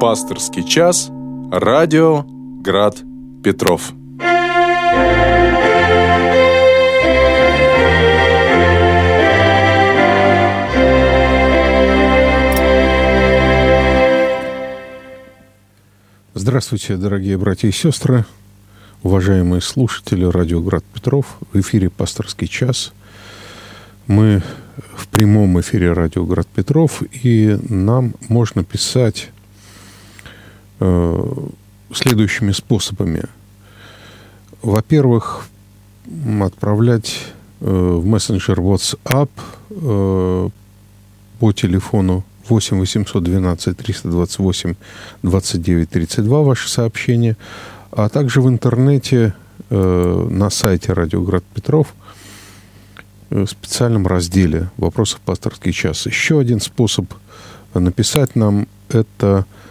Пасторский час. Радио Град Петров. Здравствуйте, дорогие братья и сестры, уважаемые слушатели радио Град Петров. В эфире «Пасторский час». Мы в прямом эфире радио Град Петров, и нам можно писать следующими способами. Во-первых, отправлять э, в мессенджер WhatsApp э, по телефону 8 812 328 29 32 ваши сообщения, а также в интернете э, на сайте Радио Град Петров э, в специальном разделе «Вопросов пасторский час». Еще один способ написать нам – это э,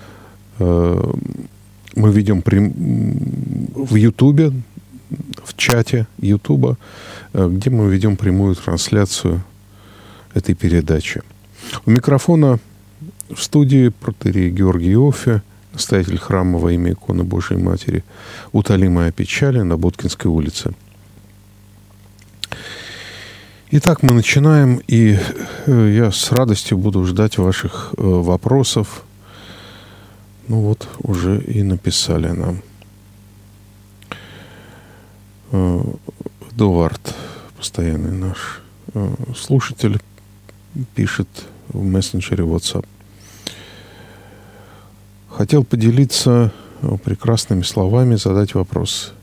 мы ведем прям, в Ютубе, в чате Ютуба, э, где мы ведем прямую трансляцию этой передачи – у микрофона в студии протерей Георгий Офе, настоятель храма во имя иконы Божией Матери, утолимая печали на Боткинской улице. Итак, мы начинаем, и э, я с радостью буду ждать ваших э, вопросов. Ну вот, уже и написали нам. Э, Эдуард, постоянный наш слушатель, пишет в мессенджере WhatsApp. Хотел поделиться э, прекрасными словами, задать вопрос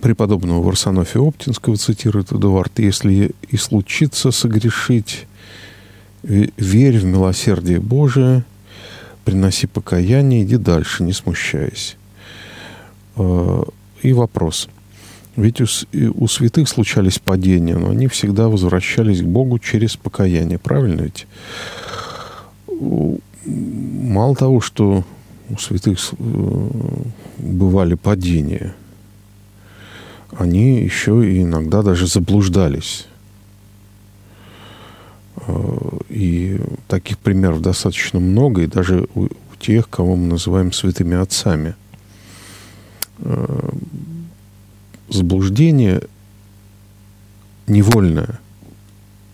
преподобного Варсонофия Оптинского, цитирует Эдуард, «Если и случится согрешить, верь в милосердие Божие, приноси покаяние, иди дальше, не смущаясь». Э, и вопрос – ведь у, у святых случались падения, но они всегда возвращались к Богу через покаяние. Правильно ведь? Мало того, что у святых э, бывали падения, они еще и иногда даже заблуждались. Э, и таких примеров достаточно много, и даже у тех, кого мы называем святыми отцами э, заблуждение невольное,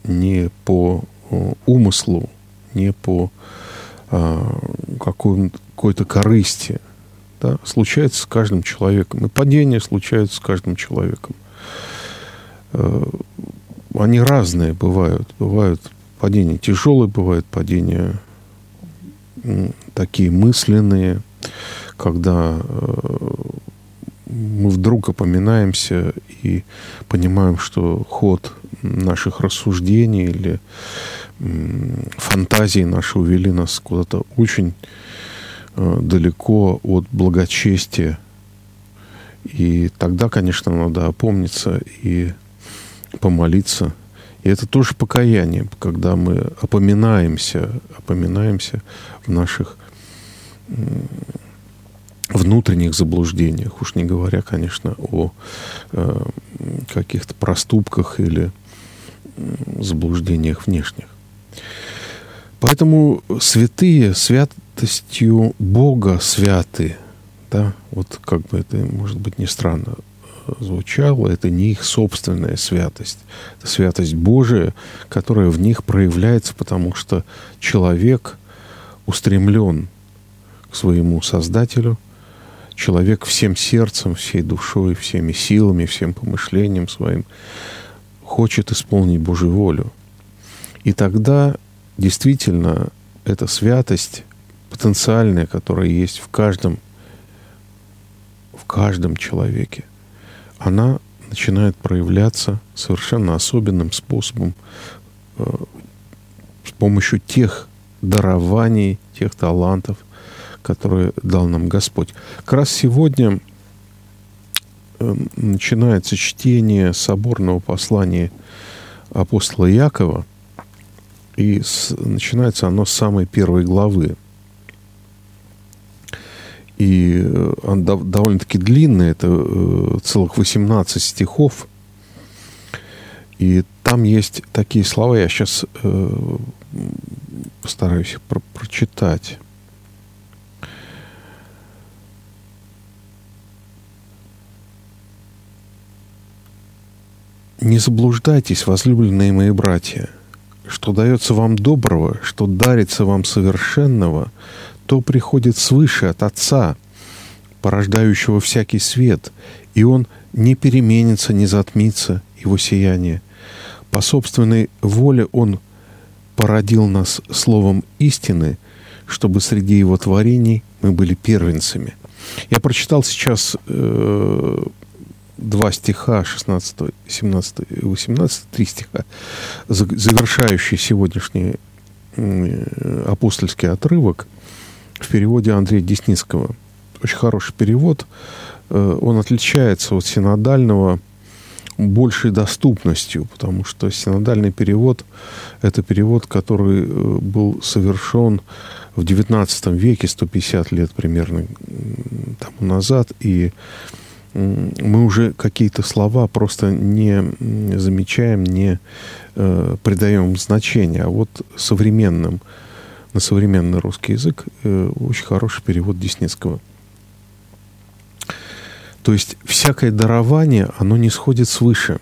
не по э, умыслу, не по какой-то корысти, да, случается с каждым человеком. И падения случаются с каждым человеком. Они разные бывают. Бывают падения тяжелые, бывают падения такие мысленные, когда э, мы вдруг опоминаемся и понимаем, что ход наших рассуждений или фантазии наши увели нас куда-то очень э, далеко от благочестия. И тогда, конечно, надо опомниться и помолиться. И это тоже покаяние, когда мы опоминаемся, опоминаемся в наших внутренних заблуждениях, уж не говоря, конечно, о э, каких-то проступках или заблуждениях внешних. Поэтому святые святостью Бога святы, да, вот как бы это, может быть, не странно звучало, это не их собственная святость. Это святость Божия, которая в них проявляется, потому что человек устремлен к своему Создателю – человек всем сердцем, всей душой, всеми силами, всем помышлением своим хочет исполнить Божью волю. И тогда действительно эта святость потенциальная, которая есть в каждом, в каждом человеке, она начинает проявляться совершенно особенным способом э, с помощью тех дарований, тех талантов, которые дал нам Господь. Как раз сегодня э, начинается чтение соборного послания апостола Якова, и с, начинается оно с самой первой главы. И э, он довольно-таки длинный, это э, целых 18 стихов. И там есть такие слова, я сейчас постараюсь их про прочитать. Не заблуждайтесь, возлюбленные мои братья, что дается вам доброго, что дарится вам совершенного, то приходит свыше от Отца, порождающего всякий свет, и Он не переменится, не затмится его сияние. По собственной воле Он породил нас словом истины, чтобы среди Его творений мы были первенцами. Я прочитал сейчас э, два стиха, 16, 17 и 18, три стиха, завершающие сегодняшний апостольский отрывок в переводе Андрея Десницкого. Очень хороший перевод. Э, он отличается от синодального большей доступностью, потому что синодальный перевод – это перевод, который э, был совершен в XIX веке, 150 лет примерно тому назад, и мы уже какие-то слова просто не замечаем, не э, придаем значения. А вот современным, на современный русский язык э, очень хороший перевод Деснецкого. То есть всякое дарование, оно не сходит свыше.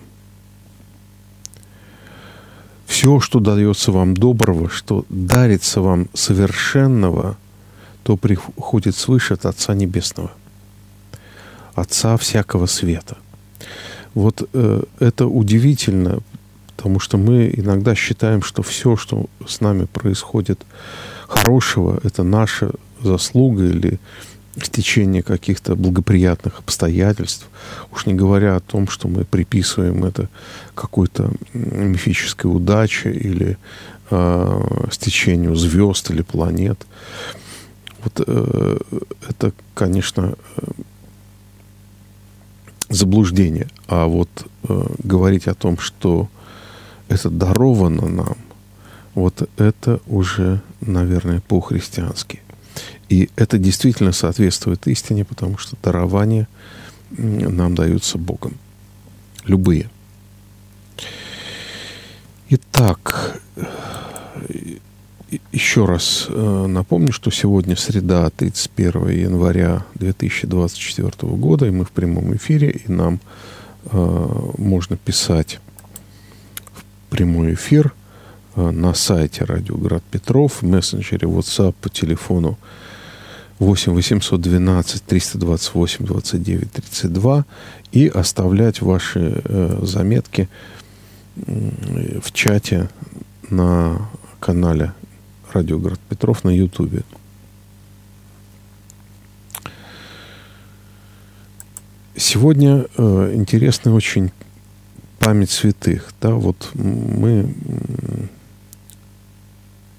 Все, что дается вам доброго, что дарится вам совершенного, то приходит свыше от Отца Небесного – Отца всякого света. Вот э, это удивительно, потому что мы иногда считаем, что все, что с нами происходит хорошего, это наша заслуга или стечение каких-то благоприятных обстоятельств, уж не говоря о том, что мы приписываем это какой-то мифической удаче или э, стечению звезд или планет. Вот э, это, конечно, заблуждение. А вот э, говорить о том, что это даровано нам, вот это уже, наверное, по-христиански. И это действительно соответствует истине, потому что дарования нам даются Богом. Любые. Итак, еще раз э, напомню, что сегодня среда, 31 января 2024 года, и мы в прямом эфире, и нам э, можно писать прямой эфир э, на сайте Радио Град Петров, в мессенджере WhatsApp по телефону 8 812 328 29 32 и оставлять ваши э, заметки в чате на канале радио «Город Петров» на Ютубе. Сегодня э, интересная очень память святых. Да, вот мы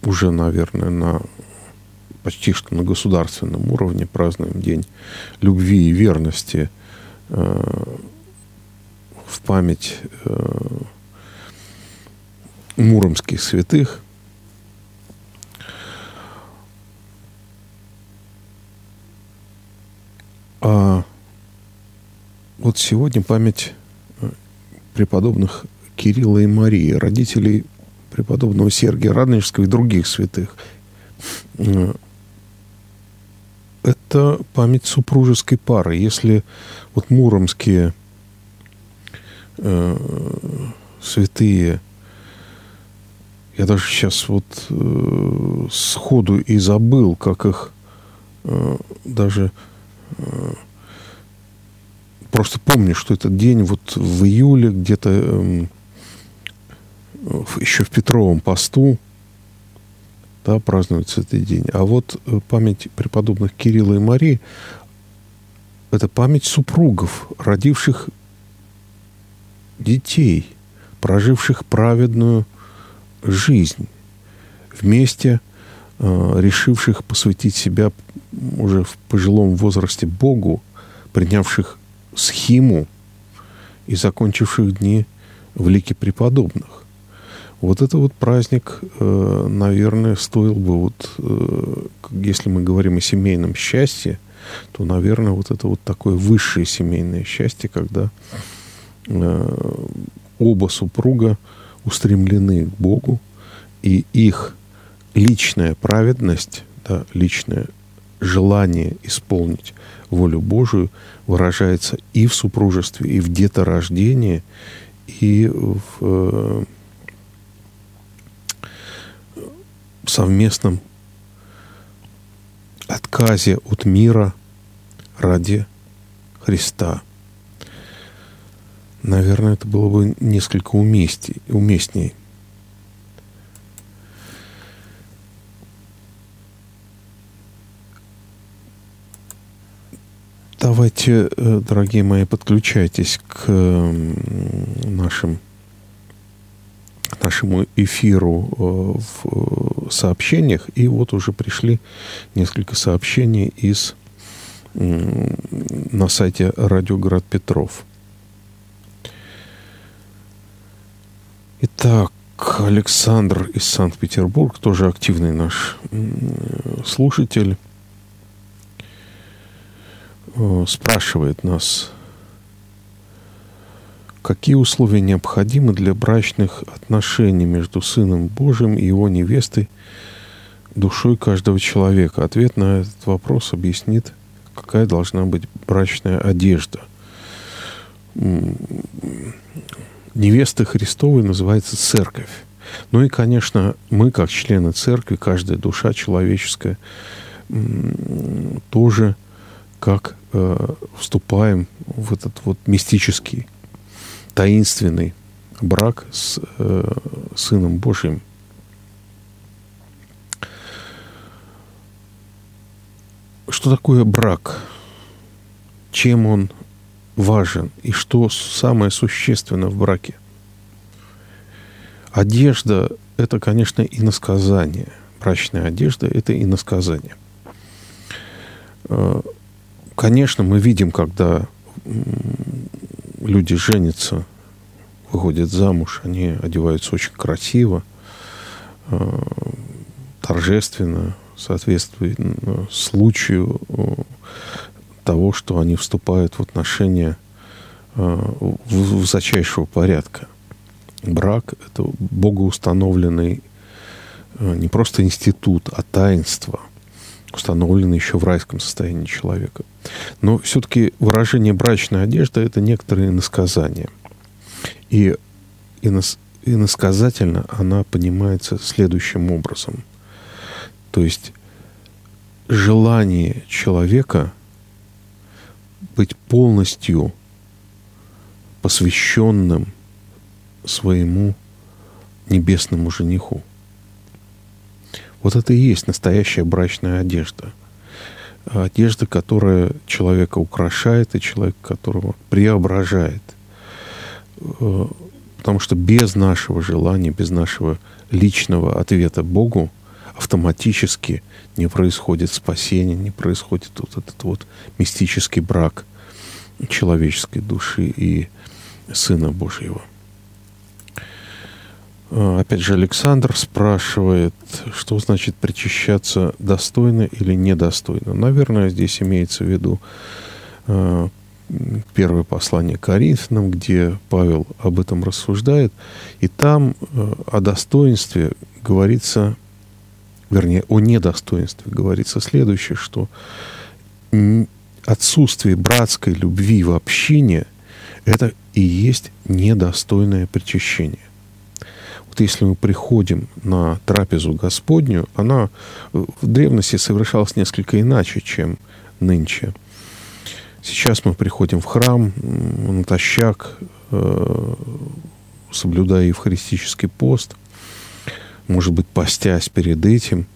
уже, наверное, на почти что на государственном уровне празднуем День любви и верности э, в память э, муромских святых. А вот сегодня память преподобных Кирилла и Марии, родителей преподобного Сергия Радонежского и других святых. Э, это память супружеской пары. Если вот муромские э, святые, я даже сейчас вот э, сходу и забыл, как их э, даже просто помню, что этот день вот в июле где-то э, еще в Петровом посту да, празднуется этот день. А вот э, память преподобных Кирилла и Марии – это память супругов, родивших детей, проживших праведную жизнь, вместе э, решивших посвятить себя уже в пожилом возрасте Богу, принявших схиму и закончивших дни в лике преподобных. Вот это вот праздник, э, наверное, стоил бы, вот, э, если мы говорим о семейном счастье, то, наверное, вот это вот такое высшее семейное счастье, когда э, оба супруга устремлены к Богу, и их личная праведность, да, личное желание исполнить волю Божию выражается и в супружестве, и в деторождении, и в э, совместном отказе от мира ради Христа. Наверное, это было бы несколько уместней. уместней. Давайте, э, дорогие мои, подключайтесь к нашим нашему эфиру э, в сообщениях. И вот уже пришли несколько сообщений из на сайте Радиоград Петров. Итак, Александр из Санкт-Петербурга, тоже активный наш слушатель, э, спрашивает нас, какие условия необходимы для брачных отношений между Сыном Божьим и его невестой, душой каждого человека. Ответ на этот вопрос объяснит, какая должна быть брачная одежда. Невеста Христовой называется церковь. Ну и, конечно, мы, как члены церкви, каждая душа человеческая, тоже как э, вступаем в этот вот мистический таинственный брак с э, Сыном Божьим. Что такое брак? Чем он важен? И что самое существенное в браке? Одежда – это, конечно, иносказание. Брачная одежда – это иносказание. Конечно, мы видим, когда люди женятся, выходят замуж, они одеваются очень красиво, э, торжественно, соответствует случаю э, того, что они вступают в отношения э, высочайшего порядка. Брак – это богоустановленный не просто институт, а таинство – установлены еще в райском состоянии человека. Но все-таки выражение брачная одежда – это некоторые насказания. И инос, иносказательно она понимается следующим образом. То есть желание человека быть полностью посвященным своему небесному жениху – вот это и есть настоящая брачная одежда. Одежда, которая человека украшает и человек, которого преображает. Э, потому что без нашего желания, без нашего личного ответа Богу автоматически не происходит спасение, не происходит вот этот вот мистический брак человеческой души и Сына Божьего. А, опять же, Александр спрашивает, что значит причащаться достойно или недостойно. Наверное, здесь имеется в виду э, первое послание Коринфянам, где Павел об этом рассуждает. И там э, о достоинстве говорится, вернее, о недостоинстве говорится следующее, что отсутствие братской любви в общине – это и есть недостойное причащение вот если мы приходим на трапезу Господню, она в древности совершалась несколько иначе, чем нынче. Сейчас мы приходим в храм, натощак, э, соблюдая евхаристический пост, может быть, постясь перед этим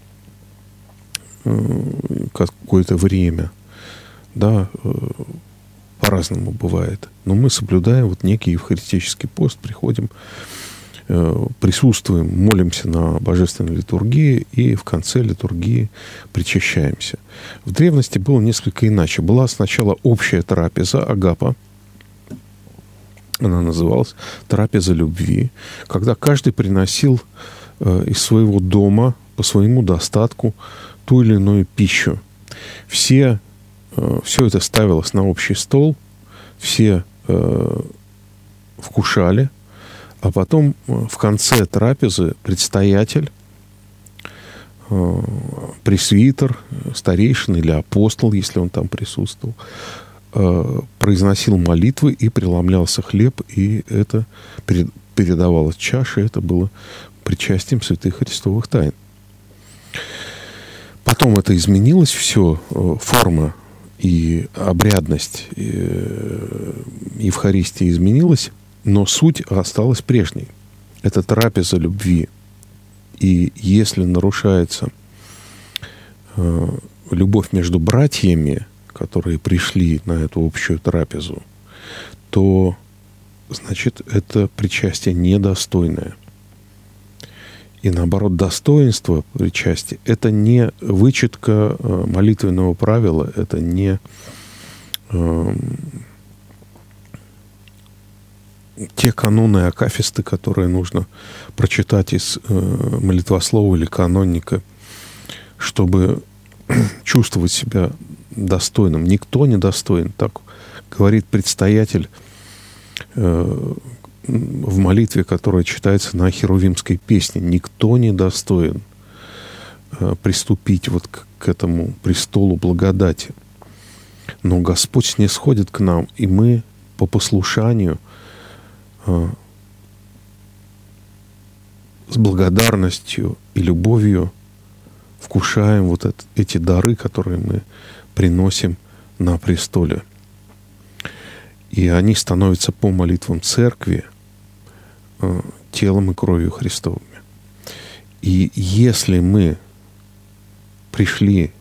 э, какое-то время, да, э, по-разному бывает. Но мы соблюдаем вот некий евхаристический пост, приходим Э, присутствуем, молимся на божественной литургии и в конце литургии причащаемся. В древности было несколько иначе. Была сначала общая трапеза Агапа, она называлась трапеза любви, когда каждый приносил э, из своего дома по своему достатку ту или иную пищу. Все, э, все это ставилось на общий стол, все вкушали – а потом э, в конце трапезы предстоятель э, пресвитер, старейшин или апостол, если он там присутствовал, э, произносил молитвы и преломлялся хлеб, и это передавалось чаше, это было причастием святых христовых тайн. Потом это изменилось все, форма и обрядность Евхаристии изменилась, но суть осталась прежней. Это трапеза любви. И если нарушается э, любовь между братьями, которые пришли на эту общую трапезу, то значит это причастие недостойное. И наоборот, достоинство причастия – это не вычетка э, молитвенного правила, это не э, те каноны акафисты, которые нужно прочитать из э, молитвослова или канонника, чтобы чувствовать себя достойным. Никто не достоин, так говорит предстоятель э, в молитве, которая читается на херувимской песне. Никто не достоин э, приступить вот к, к этому престолу благодати. Но Господь снисходит к нам, и мы по послушанию – с благодарностью и любовью вкушаем вот это, эти дары, которые мы приносим на престоле. И они становятся по молитвам церкви э, телом и кровью Христовыми. И если мы пришли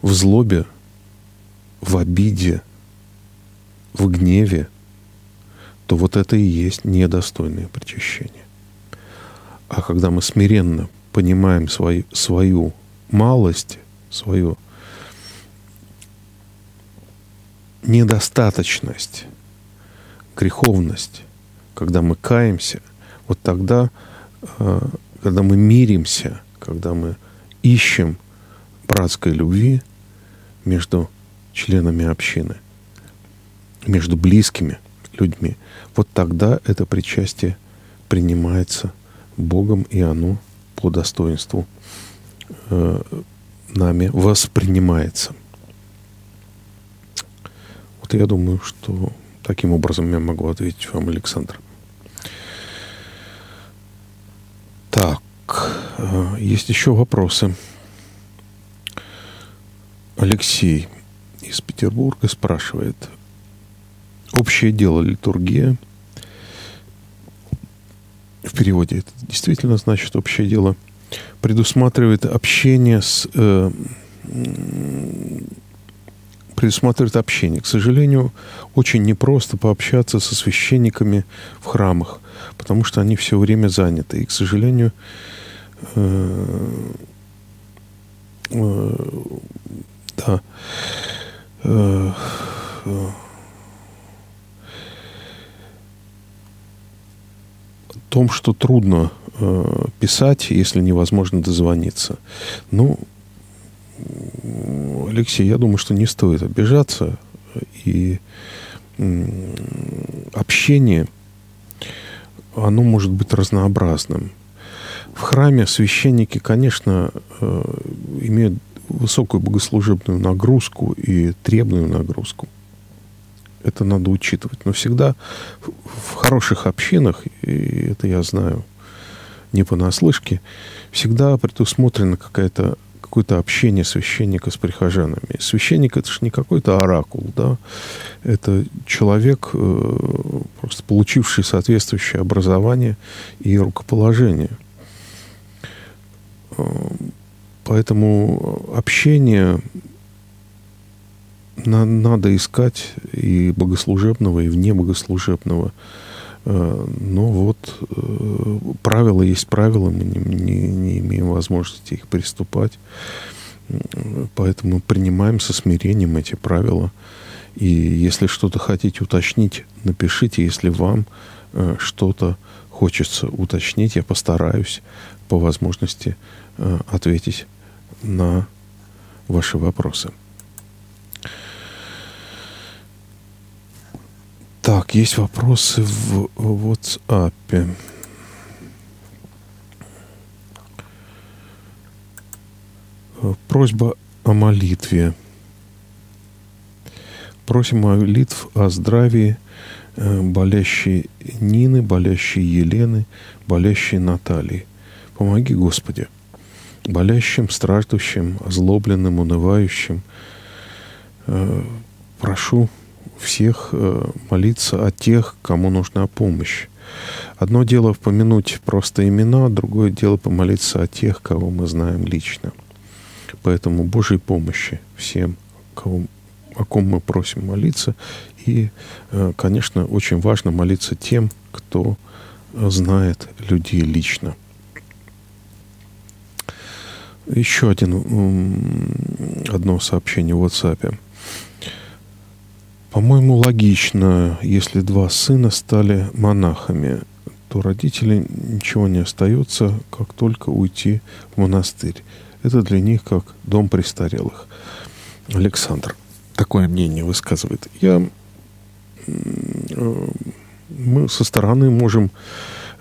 в злобе, в обиде, в гневе, то вот это и есть недостойное причащение. А когда мы смиренно понимаем свою, свою малость, свою недостаточность, греховность, когда мы каемся, вот тогда, э, когда мы миримся, когда мы ищем братской любви между членами общины, между близкими людьми, вот тогда это причастие принимается Богом, и оно по достоинству э, нами воспринимается. Вот я думаю, что таким образом я могу ответить вам, Александр. Так, э, есть еще вопросы. Алексей из Петербурга спрашивает. Общее дело литургия – в переводе это действительно значит общее дело, предусматривает общение с... Э, предусматривает общение. К сожалению, очень непросто пообщаться со священниками в храмах, потому что они все время заняты. И, к сожалению, э, э, да, э, том, что трудно э, писать, если невозможно дозвониться. Ну, Алексей, я думаю, что не стоит обижаться. И э, общение, оно может быть разнообразным. В храме священники, конечно, э, имеют высокую богослужебную нагрузку и требную нагрузку это надо учитывать. Но всегда в хороших общинах, и это я знаю не понаслышке, всегда предусмотрено какая-то какое-то общение священника с прихожанами. Священник это же не какой-то оракул, да, это человек, э, просто получивший соответствующее образование и рукоположение. Э, поэтому общение на, надо искать и богослужебного, и вне богослужебного. Э, но вот э, правила есть правила, мы не, не, не имеем возможности их приступать. Поэтому принимаем со смирением эти правила. И если что-то хотите уточнить, напишите, если вам э, что-то хочется уточнить, я постараюсь по возможности ответить на ваши вопросы. Так, есть вопросы в WhatsApp. Просьба о молитве. Просим молитв о здравии э, болящей Нины, болящей Елены, болящей Натальи. Помоги, Господи, болящим, страждущим, озлобленным, унывающим. Э, прошу всех э, молиться о тех, кому нужна помощь. Одно дело помянуть просто имена, другое дело помолиться о тех, кого мы знаем лично. Поэтому Божьей помощи всем, кого, о ком мы просим молиться. И, э, конечно, очень важно молиться тем, кто знает людей лично. Еще один, одно сообщение в WhatsApp. По-моему, логично, если два сына стали монахами, то родителям ничего не остается, как только уйти в монастырь. Это для них как дом престарелых. Александр такое мнение высказывает. Я, э, мы со стороны можем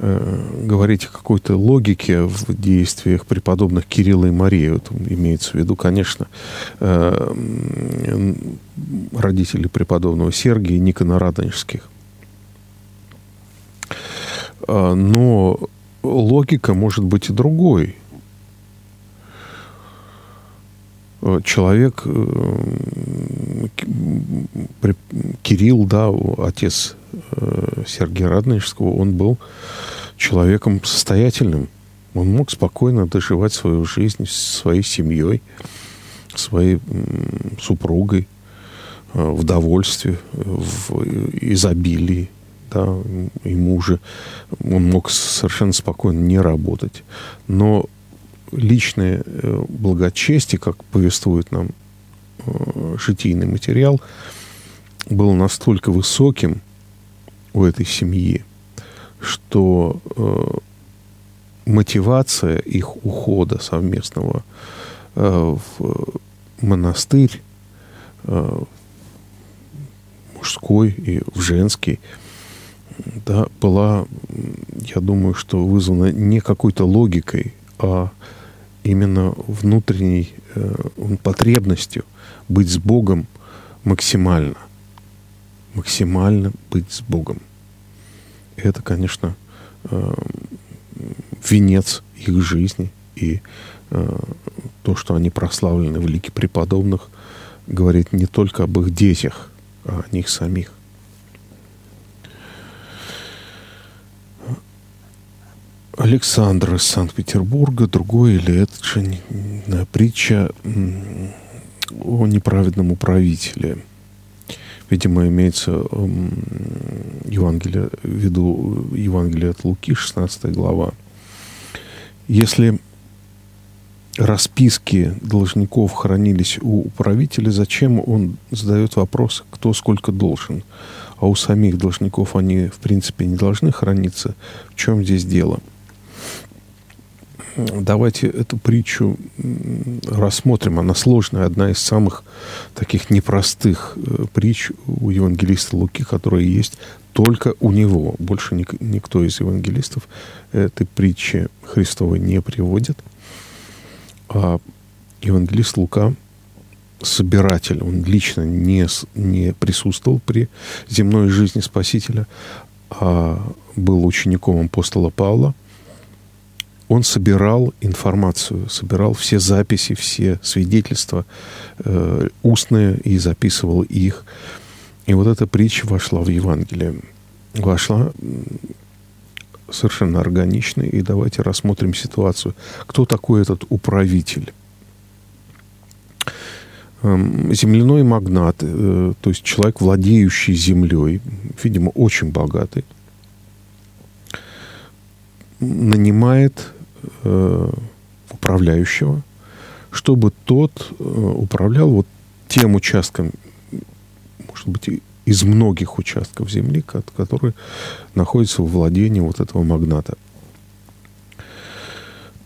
говорить о какой-то логике в действиях преподобных Кирилла и Марии. Вот имеется в виду, конечно, э, родители преподобного Сергия и Никона Радонежских. А, но логика может быть и другой. Человек, э, Кирилл, да, отец э, Сергея Радонежского, он был человеком состоятельным. Он мог спокойно доживать свою жизнь с своей семьей, своей супругой э, в довольстве, в изобилии. Да, ему уже он мог совершенно спокойно не работать. Но личное благочестие, как повествует нам житийный материал, было настолько высоким у этой семьи, что э, мотивация их ухода совместного э, в монастырь э, мужской и в женский да, была, я думаю, что вызвана не какой-то логикой, а именно внутренней э, потребностью быть с Богом максимально. Максимально быть с Богом. Это, конечно, э, венец их жизни. И э, то, что они прославлены в лике преподобных, говорит не только об их детях, а о них самих. Александр из Санкт-Петербурга, другой или это же притча о неправедном управителе – Видимо, имеется Евангелие, в виду Евангелие от Луки, 16 глава. Если расписки должников хранились у управителя, зачем он задает вопрос, кто сколько должен? А у самих должников они, в принципе, не должны храниться. В чем здесь дело? Давайте эту притчу рассмотрим. Она сложная, одна из самых таких непростых э, притч у евангелиста Луки, которая есть только у него. Больше ник- никто из евангелистов этой притчи Христовой не приводит. А евангелист Лука собиратель, он лично не, не присутствовал при земной жизни Спасителя, а был учеником апостола Павла – он собирал информацию, собирал все записи, все свидетельства э, устные и записывал их. И вот эта притча вошла в Евангелие. Вошла совершенно органично. И давайте рассмотрим ситуацию. Кто такой этот управитель? Эм, земляной магнат, э, то есть человек, владеющий землей, видимо, очень богатый, нанимает э, управляющего, чтобы тот э, управлял вот тем участком, может быть, из многих участков земли, которые находятся в владении вот этого магната.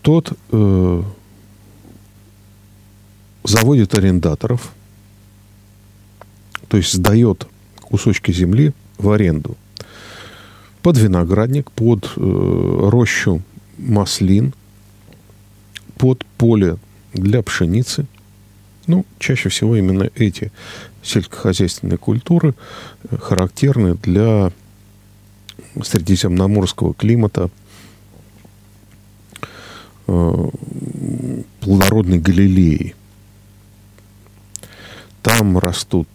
Тот э, заводит арендаторов, то есть сдает кусочки земли в аренду под виноградник, под э, рощу маслин, под поле для пшеницы. Ну, чаще всего именно эти сельскохозяйственные культуры э, характерны для средиземноморского климата, э, плодородной Галилеи. Там растут...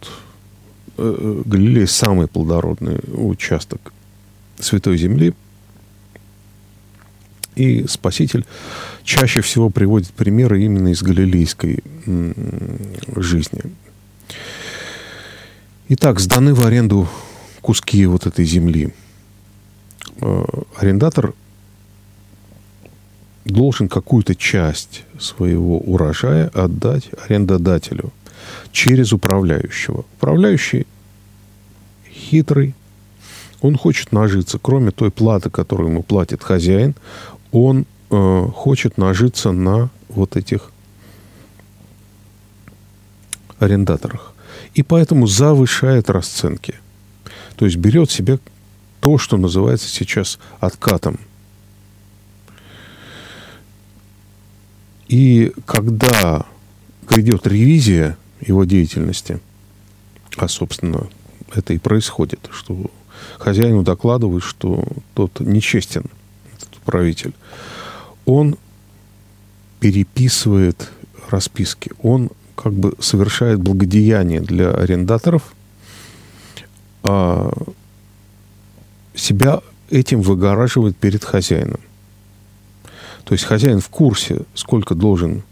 Э, Галилея – самый плодородный участок Святой Земли. И Спаситель чаще всего приводит примеры именно из галилейской жизни. Итак, сданы в аренду куски вот этой земли. Э, арендатор должен какую-то часть своего урожая отдать арендодателю через управляющего. Управляющий хитрый, он хочет нажиться, кроме той платы, которую ему платит хозяин, он э, хочет нажиться на вот этих арендаторах. И поэтому завышает расценки. То есть берет себе то, что называется сейчас откатом. И когда грядет ревизия его деятельности, а, собственно, это и происходит, что хозяину докладывают, что тот нечестен, этот правитель, он переписывает расписки, он как бы совершает благодеяние для арендаторов, а себя этим выгораживает перед хозяином. То есть хозяин в курсе, сколько должен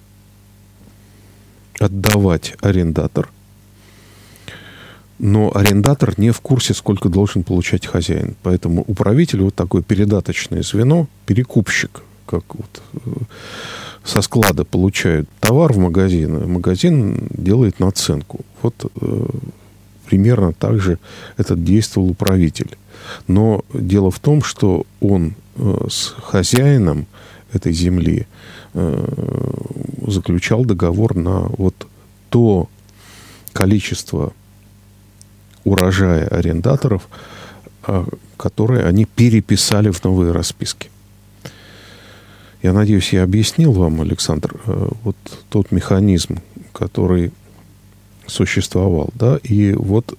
отдавать арендатор, но арендатор не в курсе, сколько должен получать хозяин. Поэтому управитель вот такое передаточное звено, перекупщик, как вот э, со склада получают товар в магазин, магазин делает наценку. Вот э, примерно так же этот действовал управитель. Но дело в том, что он э, с хозяином этой земли заключал договор на вот то количество урожая арендаторов, э, которые они переписали в новые расписки. Я надеюсь, я объяснил вам, Александр, э, вот тот механизм, который существовал, да, и вот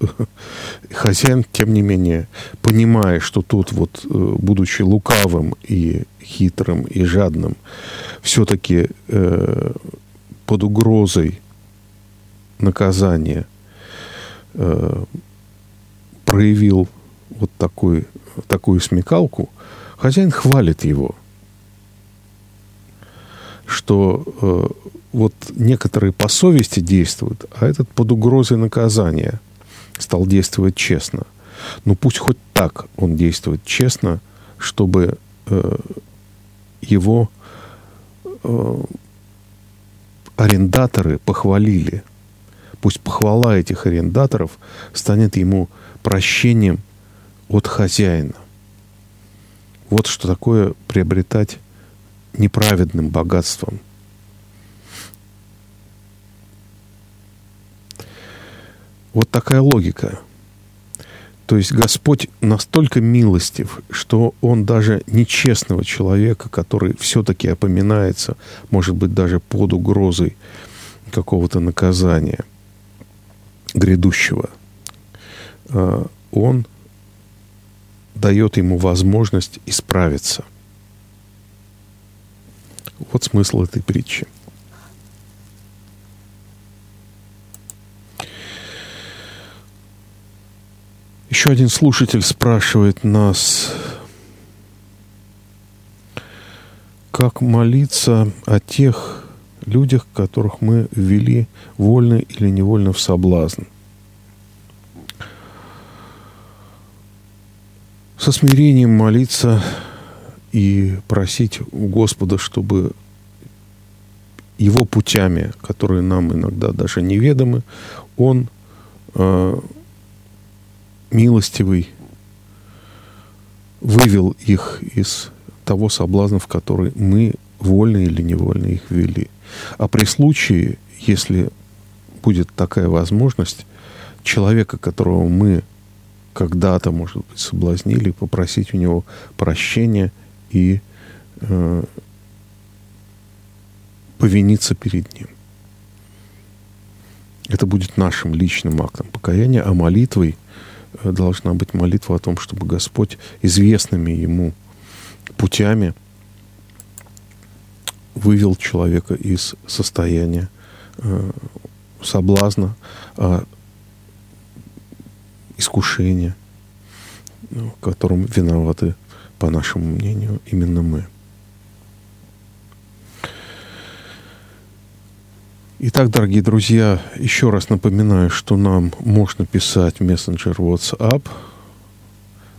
хозяин, тем не менее, понимая, что тут вот, э, будучи лукавым и хитрым и жадным, все-таки э, под угрозой наказания э, проявил вот такой, такую смекалку, хозяин хвалит его – что э, вот некоторые по совести действуют, а этот под угрозой наказания стал действовать честно. Ну пусть хоть так он действует честно, чтобы э, его э, арендаторы похвалили. Пусть похвала этих арендаторов станет ему прощением от хозяина. Вот что такое приобретать неправедным богатством. Вот такая логика. То есть Господь настолько милостив, что Он даже нечестного человека, который все-таки опоминается, может быть, даже под угрозой какого-то наказания грядущего, Он дает ему возможность исправиться. Вот смысл этой притчи. Еще один слушатель спрашивает нас, как молиться о тех людях, которых мы ввели вольно или невольно в соблазн. Со смирением молиться и просить у Господа, чтобы его путями, которые нам иногда даже неведомы, он э, милостивый вывел их из того соблазна, в который мы вольно или невольно их ввели. А при случае, если будет такая возможность, человека, которого мы когда-то, может быть, соблазнили, попросить у него прощения – и э, повиниться перед Ним. Это будет нашим личным актом покаяния, а молитвой э, должна быть молитва о том, чтобы Господь известными Ему путями вывел человека из состояния э, соблазна, э, искушения, в котором виноваты, по нашему мнению, именно мы. Итак, дорогие друзья, еще раз напоминаю, что нам можно писать в мессенджер WhatsApp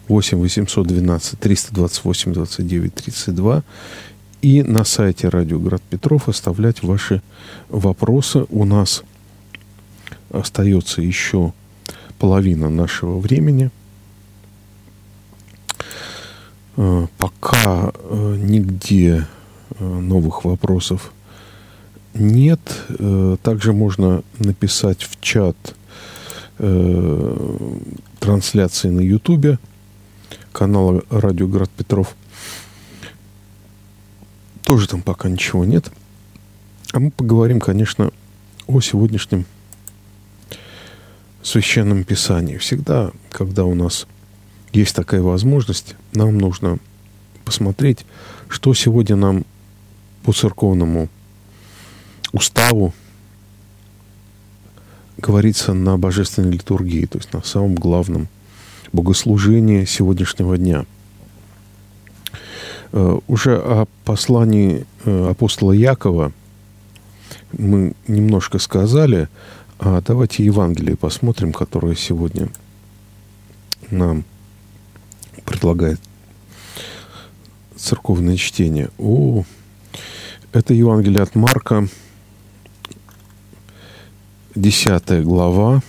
8 812 328 29 32 и на сайте Радио Град Петров оставлять ваши вопросы. У нас остается еще половина нашего времени. Э, пока э, нигде э, новых вопросов нет. Также можно написать в чат трансляции на Ютубе канала Радио Град Петров. Тоже там пока ничего нет. А мы поговорим, конечно, о сегодняшнем священном писании. Всегда, когда у нас есть такая возможность, нам нужно посмотреть, что сегодня нам по церковному уставу говорится на божественной литургии, то есть на самом главном богослужении сегодняшнего дня. Э, уже о послании э, апостола Якова мы немножко сказали, а давайте Евангелие посмотрим, которое сегодня нам предлагает церковное чтение. О, это Евангелие от Марка, 10 глава.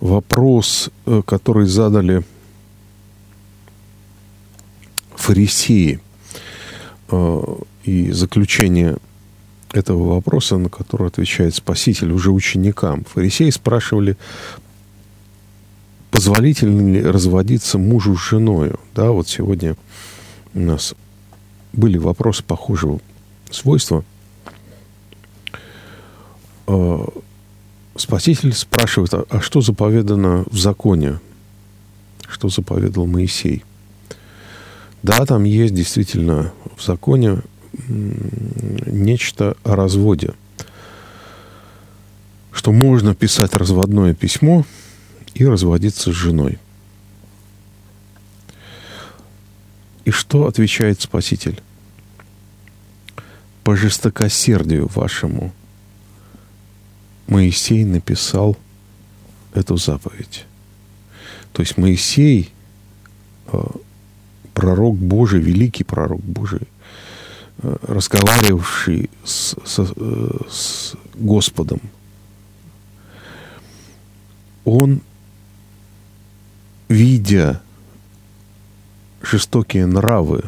Вопрос, э, который задали фарисеи, э, и заключение этого вопроса, на который отвечает Спаситель уже ученикам. Фарисеи спрашивали, позволительно ли разводиться мужу с женой. Да, вот сегодня у нас были вопросы похожего свойства. А, Спаситель спрашивает, а, а что заповедано в законе? Что заповедал Моисей? Да, там есть действительно в законе нечто о разводе. Что можно писать разводное письмо и разводиться с женой. И что отвечает Спаситель? По жестокосердию вашему Моисей написал эту заповедь. То есть Моисей, э, пророк Божий, великий пророк Божий, разговаривавший с, с, э, с Господом, он, видя жестокие нравы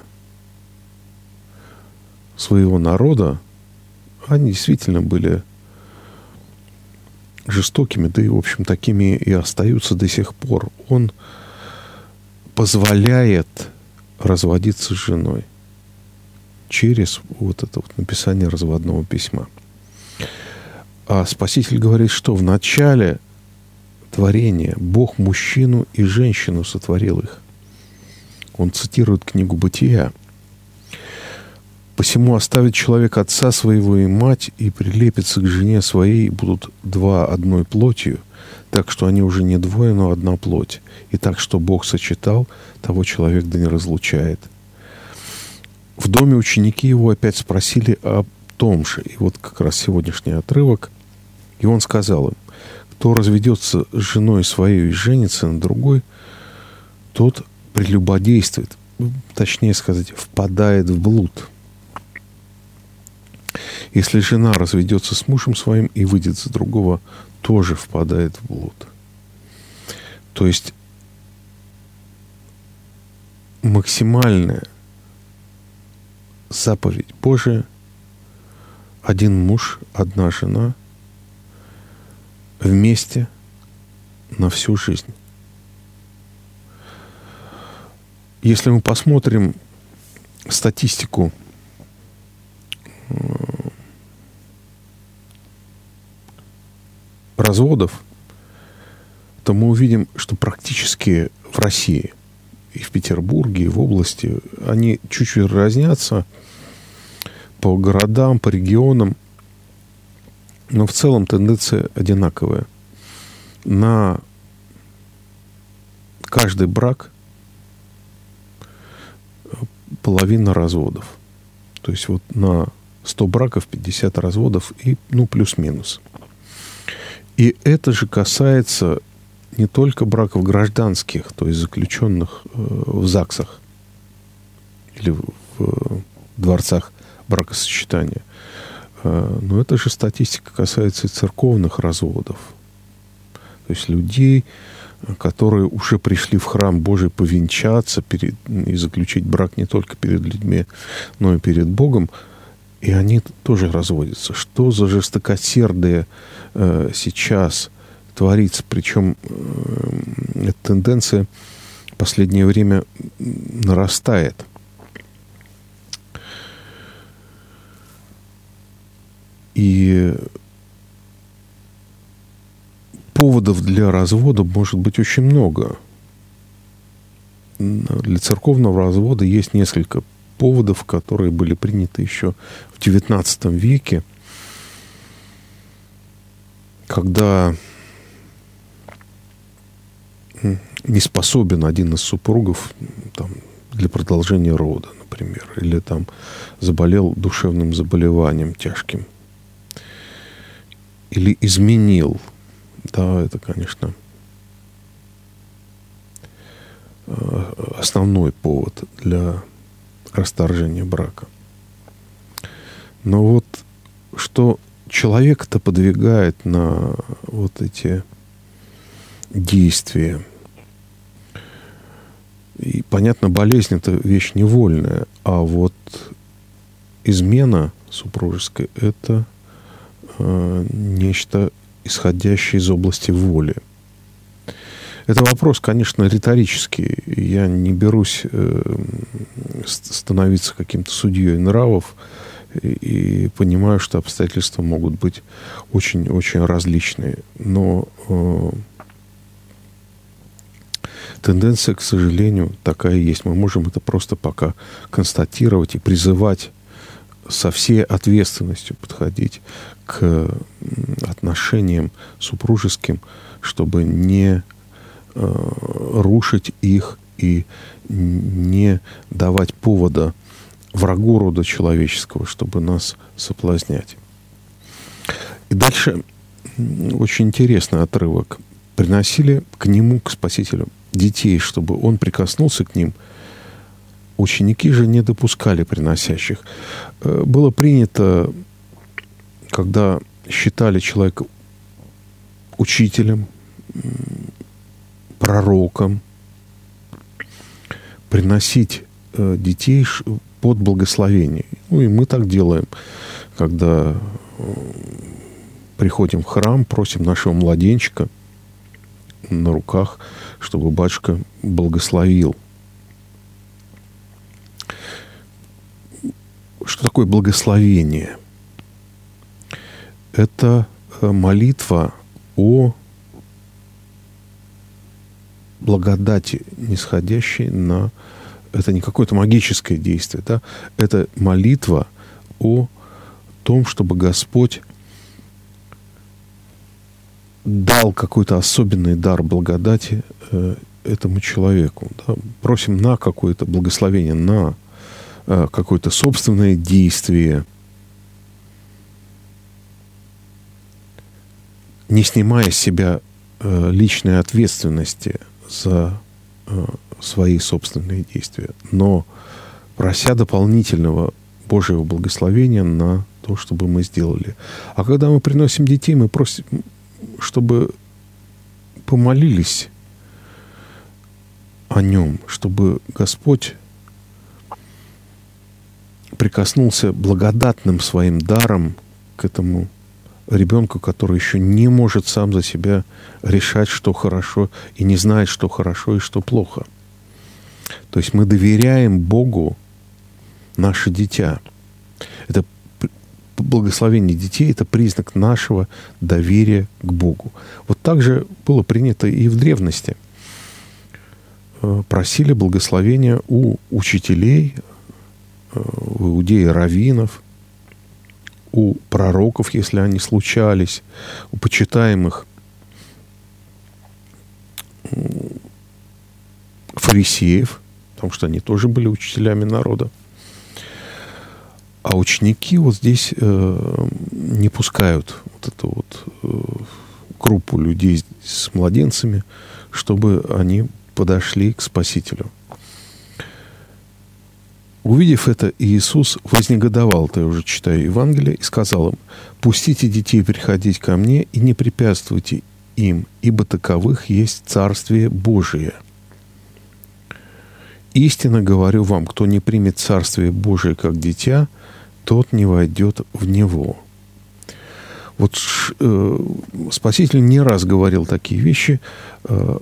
своего народа, они действительно были жестокими, да и, в общем, такими и остаются до сих пор. Он позволяет разводиться с женой – через вот это вот написание разводного письма. А Спаситель говорит, что в начале творения Бог мужчину и женщину сотворил их. Он цитирует книгу «Бытия». «Посему оставит человек отца своего и мать, и прилепится к жене своей, и будут два одной плотью, так что они уже не двое, но одна плоть. И так, что Бог сочетал, того человек да не разлучает» в доме ученики его опять спросили о том же. И вот как раз сегодняшний отрывок. И он сказал им, кто разведется с женой своей и женится на другой, тот прелюбодействует, точнее сказать, впадает в блуд. Если жена разведется с мужем своим и выйдет за другого, тоже впадает в блуд. То есть максимальное – заповедь Божия, один муж, одна жена, вместе на всю жизнь. Если мы посмотрим статистику разводов, то мы увидим, что практически в России и в Петербурге, и в области, они чуть-чуть разнятся по городам, по регионам, но в целом тенденция одинаковая. На каждый брак половина разводов. То есть вот на 100 браков 50 разводов и, ну, плюс-минус. И это же касается не только браков гражданских, то есть заключенных э, в ЗАГСах или в, дворцах бракосочетания. Э, но это же статистика касается и церковных разводов. То есть людей, которые уже пришли в храм Божий повенчаться перед, и заключить брак не только перед людьми, но и перед Богом, и они тоже разводятся. Что за жестокосердие э, сейчас творится? Причем э, эта тенденция в последнее время нарастает. И поводов для развода может быть очень много. Для церковного развода есть несколько поводов, которые были приняты еще в XIX веке, когда не способен один из супругов там, для продолжения рода, например, или там заболел душевным заболеванием тяжким, или изменил да, это, конечно, э, основной повод для расторжения брака. Но вот что человека-то подвигает на вот эти действия. И, понятно, болезнь – это вещь невольная, а вот измена супружеская – это э, нечто исходящий из области воли. Это вопрос, конечно, риторический. Я не берусь э, становиться каким-то судьей нравов и, и понимаю, что обстоятельства могут быть очень-очень различные. Но э, тенденция, к сожалению, такая есть. Мы можем это просто пока констатировать и призывать со всей ответственностью подходить к отношениям супружеским, чтобы не э, рушить их и не давать повода врагу рода человеческого, чтобы нас соблазнять. И дальше очень интересный отрывок. Приносили к нему, к Спасителю, детей, чтобы он прикоснулся к ним – Ученики же не допускали приносящих. Э, было принято, когда считали человека учителем, пророком, приносить э, детей под благословение. Ну и мы так делаем, когда э, приходим в храм, просим нашего младенчика на руках, чтобы батюшка благословил – Что такое благословение? Это э, молитва о благодати, нисходящей на... Это не какое-то магическое действие, да? Это молитва о том, чтобы Господь дал какой-то особенный дар благодати э, этому человеку. Да? Просим на какое-то благословение, на Э, какое-то собственное действие, не снимая с себя э, личной ответственности за свои собственные действия, но прося дополнительного Божьего благословения на то, чтобы мы сделали. А когда мы приносим детей, мы просим, чтобы помолились о нем, чтобы Господь прикоснулся благодатным своим даром к этому ребенку, который еще не может сам за себя решать, что хорошо, и не знает, что хорошо и что плохо. То есть мы доверяем Богу наше дитя. Это благословение детей – это признак нашего доверия к Богу. Вот так же было принято и в древности. Э, просили благословения у учителей, э, у иудеи раввинов, у пророков, если они случались, у почитаемых фарисеев, потому что они тоже были учителями народа. А ученики вот здесь э, не пускают вот эту вот э, группу людей с младенцами, чтобы они подошли к Спасителю. Увидев это, Иисус вознегодовал, это я уже читаю Евангелие, и сказал им, «Пустите детей приходить ко мне и не препятствуйте им, ибо таковых есть Царствие Божие». Истинно говорю вам, кто не примет Царствие Божие как дитя, тот не войдет в него. Вот э, Спаситель не раз говорил такие вещи. Э,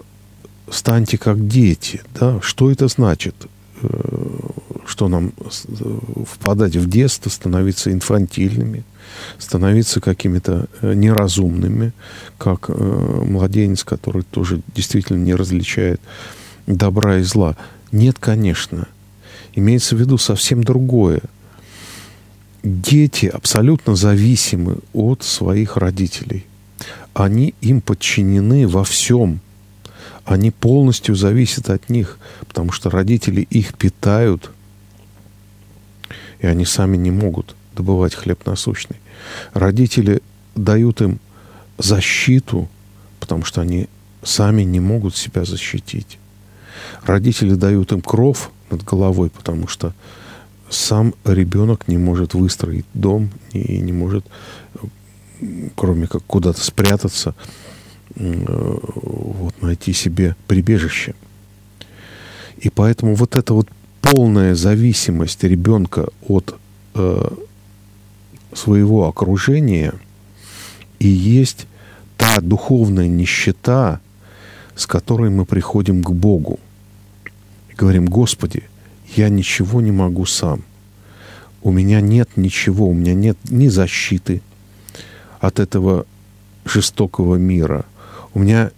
станьте как дети. Да? Что это значит? Э, что нам впадать в детство, становиться инфантильными, становиться какими-то э, неразумными, как э, младенец, который тоже действительно не различает добра и зла. Нет, конечно. Имеется в виду совсем другое – дети абсолютно зависимы от своих родителей. Они им подчинены во всем. Они полностью зависят от них, потому что родители их питают, и они сами не могут добывать хлеб насущный. Родители дают им защиту, потому что они сами не могут себя защитить. Родители дают им кров над головой, потому что сам ребенок не может выстроить дом и не может, кроме как куда-то спрятаться, вот, найти себе прибежище. И поэтому вот эта вот полная зависимость ребенка от э, своего окружения и есть та духовная нищета, с которой мы приходим к Богу. И говорим, Господи, я ничего не могу сам. У меня нет ничего, у меня нет ни защиты от этого жестокого мира. У меня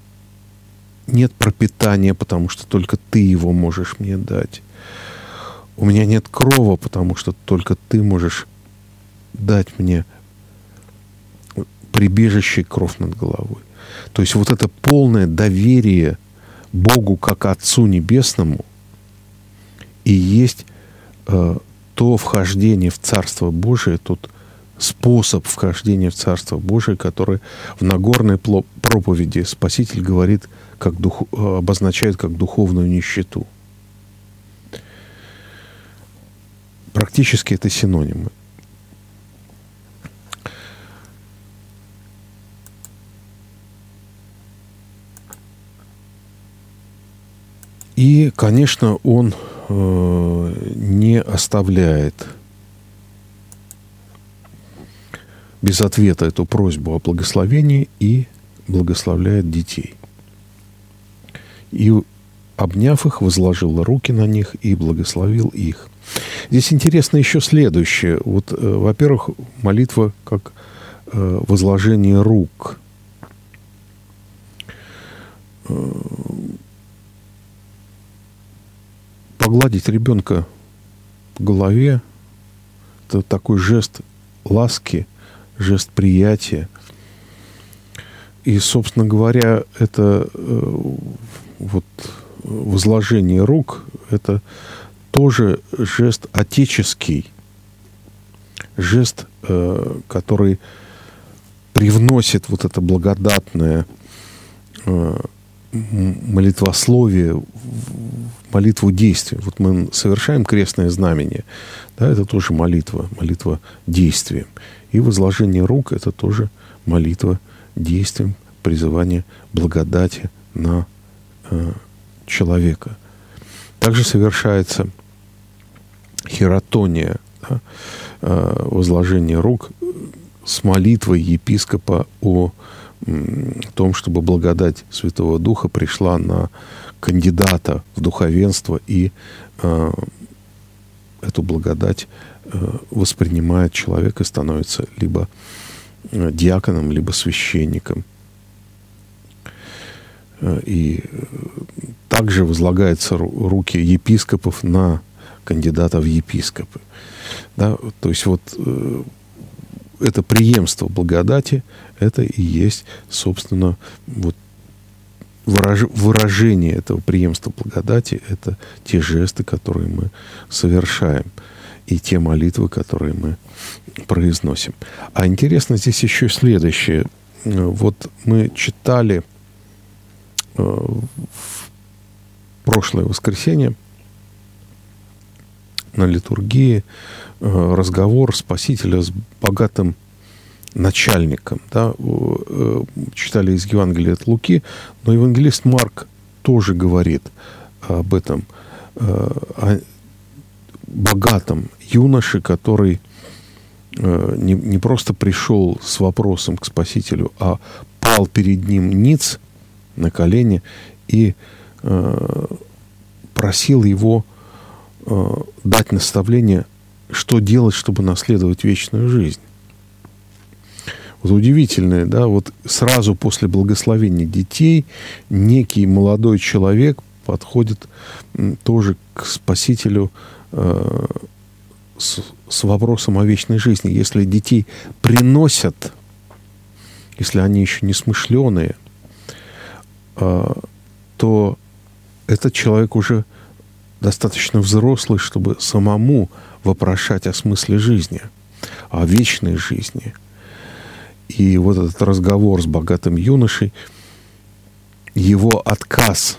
нет пропитания, потому что только ты его можешь мне дать. У меня нет крова, потому что только ты можешь дать мне прибежище кров над головой. То есть вот это полное доверие Богу как Отцу Небесному – и есть э, то вхождение в Царство Божие, тот способ вхождения в Царство Божие, который в Нагорной проповеди Спаситель говорит, как дух, э, обозначает как духовную нищету. Практически это синонимы. И, конечно, он не оставляет без ответа эту просьбу о благословении и благословляет детей. И, обняв их, возложил руки на них и благословил их. Здесь интересно еще следующее. Вот, э, во-первых, молитва как э, возложение рук. Э, погладить ребенка по голове, это такой жест ласки, жест приятия. И, собственно говоря, это э, вот возложение рук, это тоже жест отеческий, жест, э, который привносит вот это благодатное э, молитвословие молитву действия. Вот мы совершаем крестное знамение, да, это тоже молитва, молитва действием. И возложение рук – это тоже молитва действием, призывание благодати на э, человека. Также совершается хератония, да, э, возложение рук с молитвой епископа о том, чтобы благодать Святого Духа пришла на кандидата в духовенство и э, эту благодать воспринимает человека, становится либо диаконом, либо священником. И также возлагаются руки епископов на кандидата в епископы. Да? То есть вот это преемство благодати, это и есть, собственно, вот выраж, выражение этого преемства благодати, это те жесты, которые мы совершаем, и те молитвы, которые мы произносим. А интересно здесь еще следующее. Вот мы читали э, в прошлое воскресенье на литургии разговор Спасителя с богатым начальником. Да? Э, читали из Евангелия от Луки, но евангелист Марк тоже говорит об этом, э, о богатом юноше, который не, не просто пришел с вопросом к Спасителю, а пал перед ним ниц на колени и просил его дать наставление что делать, чтобы наследовать вечную жизнь. Вот удивительное, да, вот сразу после благословения детей некий молодой человек подходит тоже к Спасителю э, с, с вопросом о вечной жизни. Если детей приносят, если они еще не смышленые, э, то этот человек уже достаточно взрослый, чтобы самому вопрошать о смысле жизни, о вечной жизни. И вот этот разговор с богатым юношей, его отказ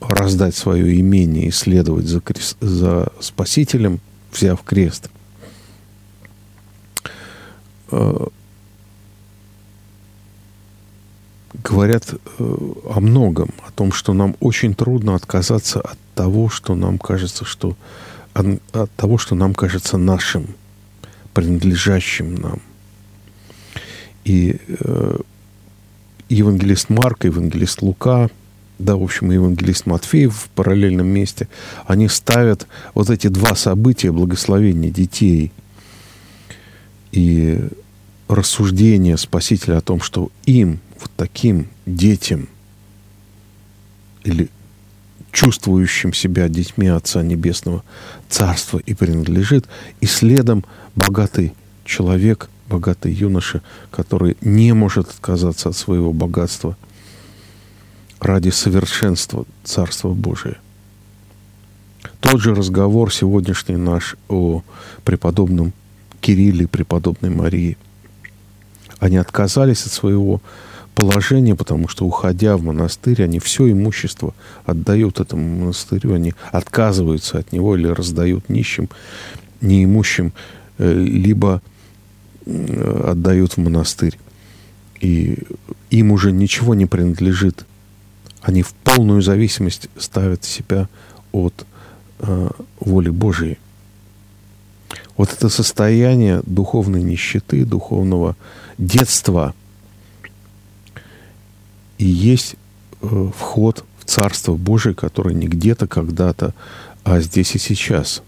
раздать свое имение и следовать за, крест, за Спасителем, взяв крест, э, говорят э, о многом, о том, что нам очень трудно отказаться от того, что нам кажется, что от того, что нам кажется нашим, принадлежащим нам. И э, евангелист Марк, евангелист Лука, да, в общем, и евангелист Матфей в параллельном месте, они ставят вот эти два события благословения детей и рассуждения Спасителя о том, что им, вот таким детям, или чувствующим себя детьми Отца Небесного Царства и принадлежит, и следом богатый человек, богатый юноша, который не может отказаться от своего богатства ради совершенства Царства Божия. Тот же разговор сегодняшний наш о преподобном Кирилле, преподобной Марии. Они отказались от своего положение, потому что, уходя в монастырь, они все имущество отдают этому монастырю, они отказываются от него или раздают нищим, неимущим, э, либо э, отдают в монастырь. И им уже ничего не принадлежит. Они в полную зависимость ставят себя от э, воли Божией. Вот это состояние духовной нищеты, духовного детства – и есть э, вход в Царство Божие, который не где-то когда-то, а здесь и сейчас.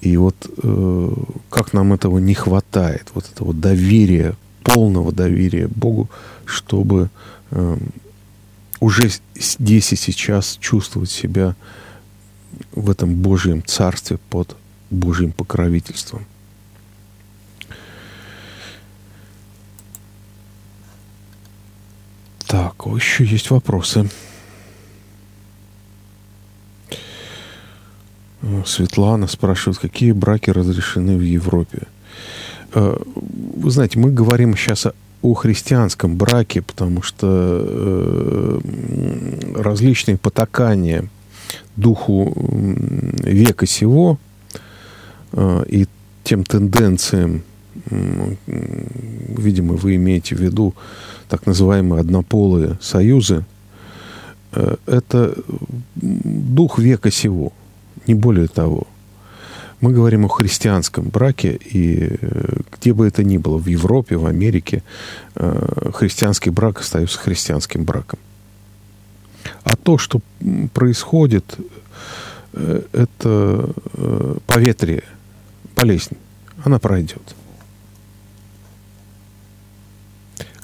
И вот э, как нам этого не хватает, вот этого доверия, полного доверия Богу, чтобы э, уже здесь и сейчас чувствовать себя в этом Божьем Царстве под Божьим покровительством. Так, еще есть вопросы. Э, Светлана спрашивает, какие браки разрешены в Европе? Э, вы знаете, мы говорим сейчас о христианском браке, потому что э, различные потакания духу века сего и тем тенденциям, видимо, вы имеете в виду так называемые однополые союзы, э, это дух века сего, не более того. Мы говорим о христианском браке, и э, где бы это ни было, в Европе, в Америке, э, христианский брак остается христианским браком. А то, что происходит это поветрие, болезнь. Она пройдет.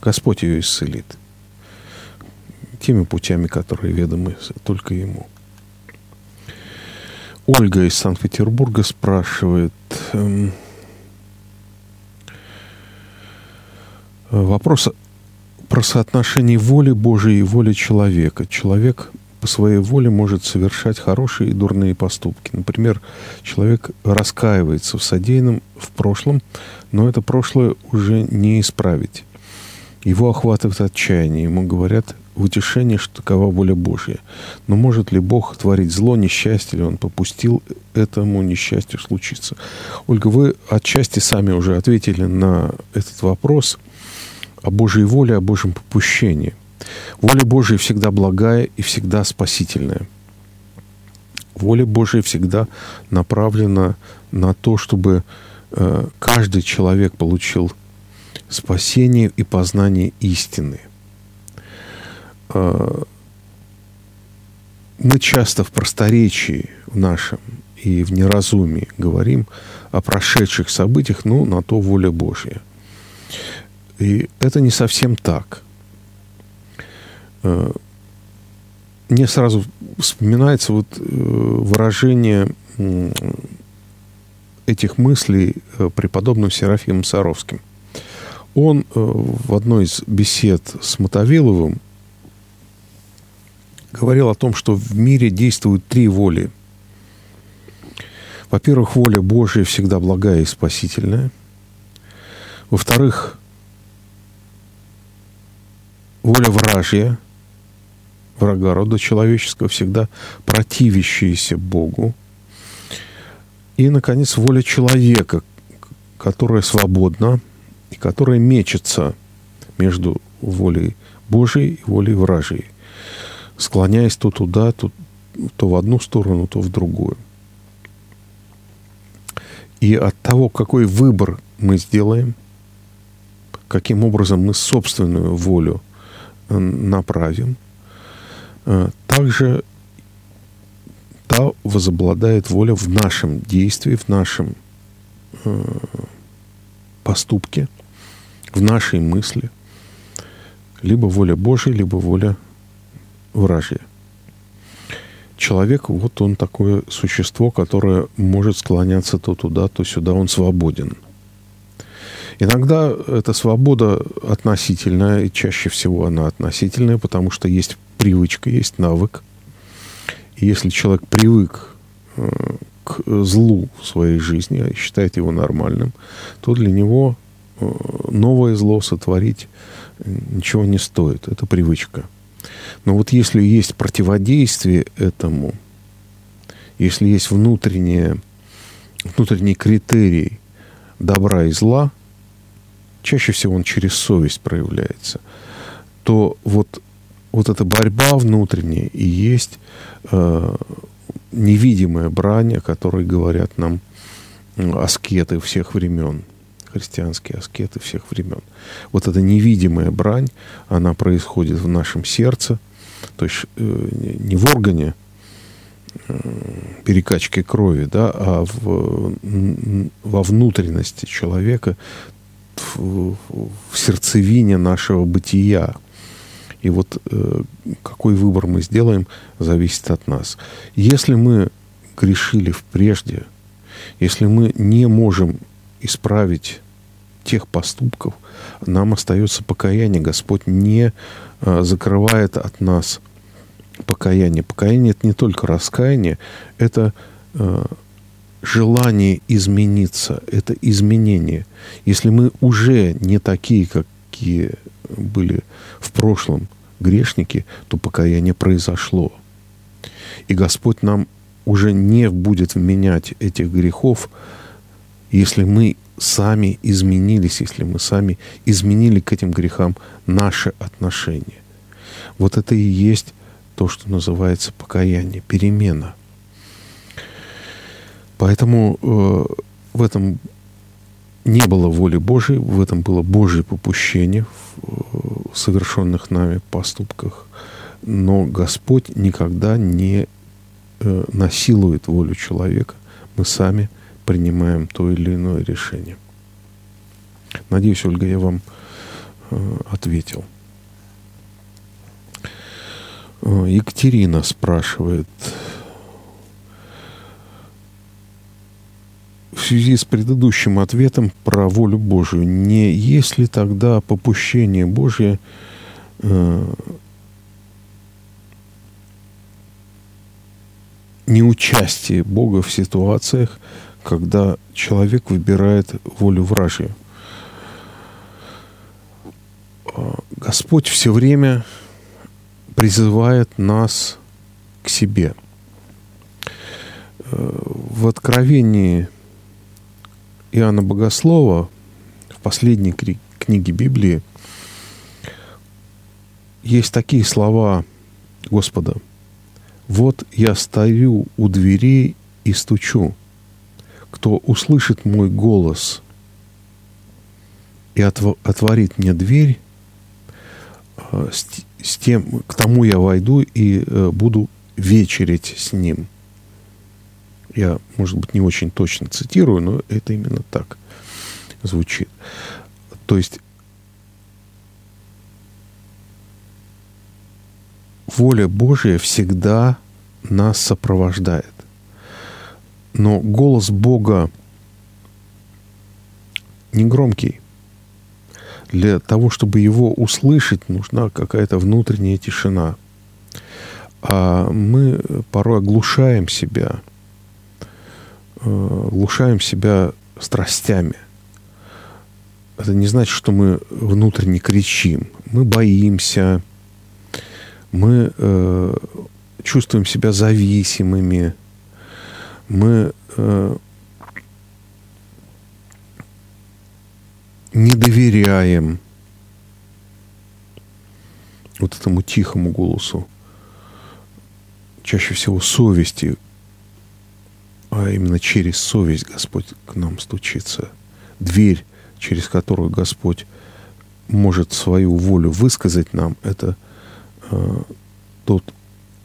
Господь ее исцелит теми путями, которые ведомы только Ему. Ольга из Санкт-Петербурга спрашивает эм, вопрос про соотношение воли Божией и воли человека. Человек по своей воле может совершать хорошие и дурные поступки. Например, человек раскаивается в содеянном в прошлом, но это прошлое уже не исправить. Его охватывает отчаяние. Ему говорят, утешение, что такова воля Божья. Но может ли Бог творить зло, несчастье, или Он попустил этому несчастью случиться? Ольга, вы отчасти сами уже ответили на этот вопрос о Божьей воле, о Божьем попущении. Воля Божья всегда благая и всегда спасительная. Воля Божья всегда направлена на то, чтобы э, каждый человек получил спасение и познание истины – Э, мы часто в просторечии в нашем и в неразумии говорим о прошедших событиях, ну, на то воля Божья. И это не совсем так. Э, мне сразу вспоминается вот э, выражение этих мыслей преподобным Серафимом Саровским. Он в одной из бесед с Мотовиловым говорил о том, что в мире действуют три воли. Во-первых, воля Божия всегда благая и спасительная. Во-вторых, воля вражья, врага рода человеческого, всегда противящаяся Богу. И, наконец, воля человека, которая свободна и которая мечется между волей Божией и волей вражьей склоняясь то туда, то, то в одну сторону, то в другую. И от того, какой выбор мы сделаем, каким образом мы собственную волю э, направим, э, также та возобладает воля в нашем действии, в нашем э, поступке, в нашей мысли. Либо воля Божия, либо воля вражье. Человек, вот он такое существо, которое может склоняться то туда, то сюда, он свободен. Иногда эта свобода относительная, и чаще всего она относительная, потому что есть привычка, есть навык. И если человек привык э, к злу в своей жизни, и считает его нормальным, то для него новое зло сотворить ничего не стоит. Это привычка – но вот если есть противодействие этому, если есть внутреннее, внутренний критерий добра и зла, чаще всего он через совесть проявляется, то вот, вот эта борьба внутренняя и есть э, невидимая брань, о которой говорят нам аскеты всех времен – христианские аскеты всех времен. Вот эта невидимая брань, она происходит в нашем сердце, то есть э, не в органе э, перекачки крови, да, а в, во внутренности человека, в, в сердцевине нашего бытия. И вот э, какой выбор мы сделаем, зависит от нас. Если мы грешили в прежде, если мы не можем исправить тех поступков, нам остается покаяние. Господь не а, закрывает от нас покаяние. Покаяние это не только раскаяние, это а, желание измениться, это изменение. Если мы уже не такие, какие были в прошлом грешники, то покаяние произошло. И Господь нам уже не будет вменять этих грехов, если мы сами изменились, если мы сами изменили к этим грехам наши отношения. Вот это и есть то, что называется покаяние, перемена. Поэтому э, в этом не было воли Божьей, в этом было Божье попущение в э, совершенных нами поступках. Но Господь никогда не э, насилует волю человека, мы сами принимаем то или иное решение. Надеюсь, Ольга, я вам э, ответил. Э, Екатерина спрашивает, в связи с предыдущим ответом про волю Божию, не есть ли тогда попущение Божие э, неучастие Бога в ситуациях, когда человек выбирает волю вражью? А, Господь все время призывает нас к себе. Э, в Откровении Иоанна Богослова в последней книге Библии есть такие слова Господа. «Вот я стою у дверей и стучу. Кто услышит мой голос и отворит мне дверь, э, с тем, к тому я войду и э, буду вечерить с ним». Я, может быть, не очень точно цитирую, но это именно так звучит. То есть воля Божия всегда нас сопровождает. Но голос Бога не громкий. Для того, чтобы его услышать, нужна какая-то внутренняя тишина. А мы порой оглушаем себя – Э, глушаем себя страстями. Это не значит, что мы внутренне кричим. Мы боимся, мы э, чувствуем себя зависимыми, мы э, не доверяем вот этому тихому голосу, чаще всего совести, а именно через совесть Господь к нам стучится. Дверь, через которую Господь может свою волю высказать нам, это э, тот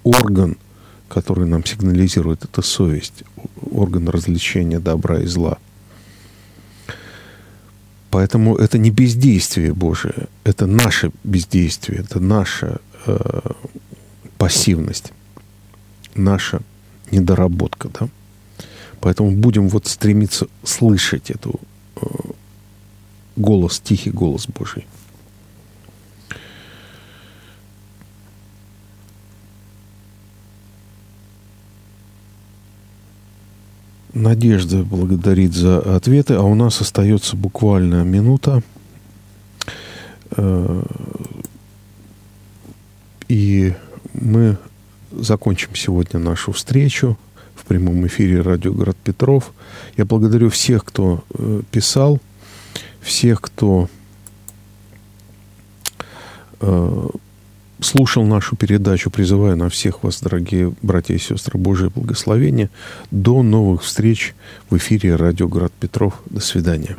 орган, который нам сигнализирует, это совесть, орган развлечения добра и зла. Поэтому это не бездействие Божие, это наше бездействие, это наша э, пассивность, наша недоработка, да? Поэтому будем вот стремиться слышать эту э, голос, тихий голос Божий. Надежда благодарит за ответы, а у нас остается буквально минута. Э, и мы закончим сегодня нашу встречу в прямом эфире радио «Город Петров». Я благодарю всех, кто э, писал, всех, кто э, слушал нашу передачу. Призываю на всех вас, дорогие братья и сестры, Божие благословения. До новых встреч в эфире радио «Город Петров». До свидания.